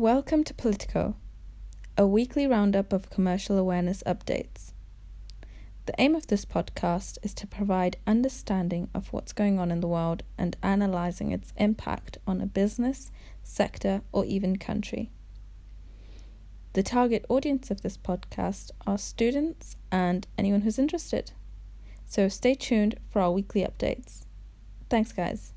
Welcome to Politico, a weekly roundup of commercial awareness updates. The aim of this podcast is to provide understanding of what's going on in the world and analyzing its impact on a business, sector, or even country. The target audience of this podcast are students and anyone who's interested. So stay tuned for our weekly updates. Thanks, guys.